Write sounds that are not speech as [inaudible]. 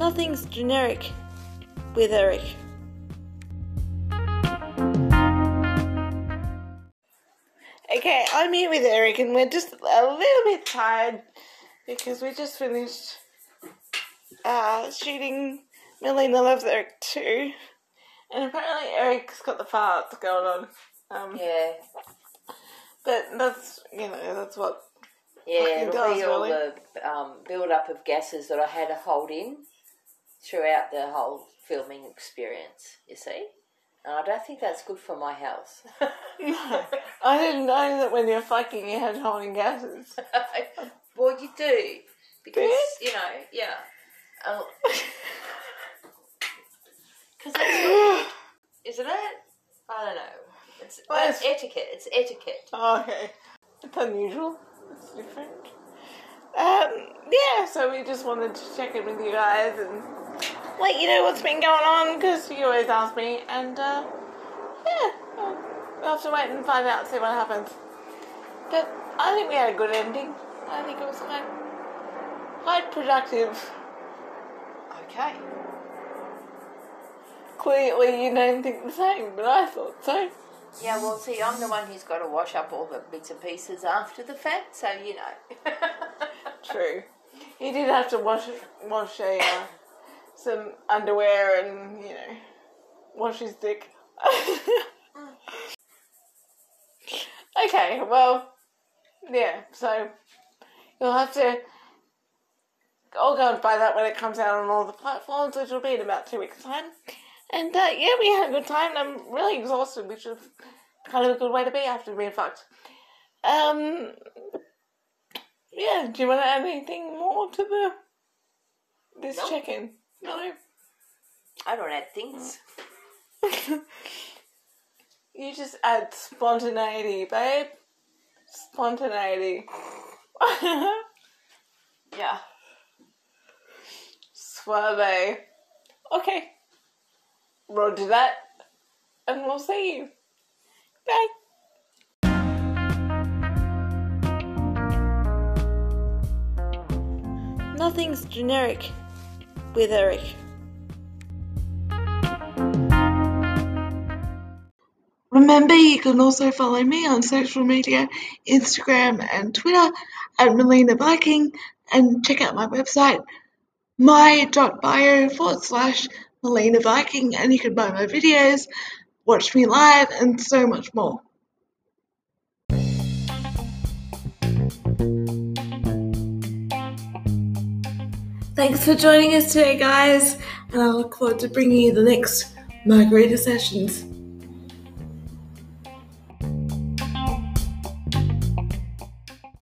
Nothing's generic with Eric. Okay, I'm here with Eric, and we're just a little bit tired because we just finished uh, shooting Melina Loves Eric 2. And apparently, Eric's got the farts going on. Um, Yeah, But that's, you know, that's what. yeah, it'll does, be all really. the um, build up of gases that I had to hold in throughout the whole filming experience, you see? And I don't think that's good for my health. [laughs] I didn't know that when you're fucking, you had holding gases. [laughs] well, you do. Because, you? you know, yeah. [laughs] Because what, isn't it? I don't know. It's, Well, it's it's- etiquette. It's etiquette. Oh, okay. It's unusual. It's different. Um, yeah, so we just wanted to check in with you guys and let you know what's been going on because you always ask me. And, uh, yeah, well, have to wait and find out, see what happens. But I think we had a good ending. I think it was quite, quite productive. Okay. Clearly, you don't think the same, but I thought so. Yeah, well, see, I'm the one who's got to wash up all the bits and pieces after the fact, so you know. [laughs] True. You did have to wash wash a uh, some underwear and you know wash his dick. [laughs] okay, well, yeah. So you'll have to. I'll go and buy that when it comes out on all the platforms, which will be in about two weeks' time. And uh, yeah, we had a good time. I'm really exhausted, which is kind of a good way to be after being fucked. Um, yeah, do you want to add anything more to the this No. check-in? No. I don't add things. [laughs] you just add spontaneity, babe. Spontaneity. [laughs] Yeah. Suave. Okay. Roger that. And we'll see you. Bye. Nothing's generic with Eric. Remember, you can also follow me on social media, Instagram and Twitter at Melina Viking, and check out my website, my.bio forward slash Melina Viking, and you can buy my videos, watch me live, and so much more. Thanks for joining us today, guys, and I look forward to bringing you the next Margarita Sessions.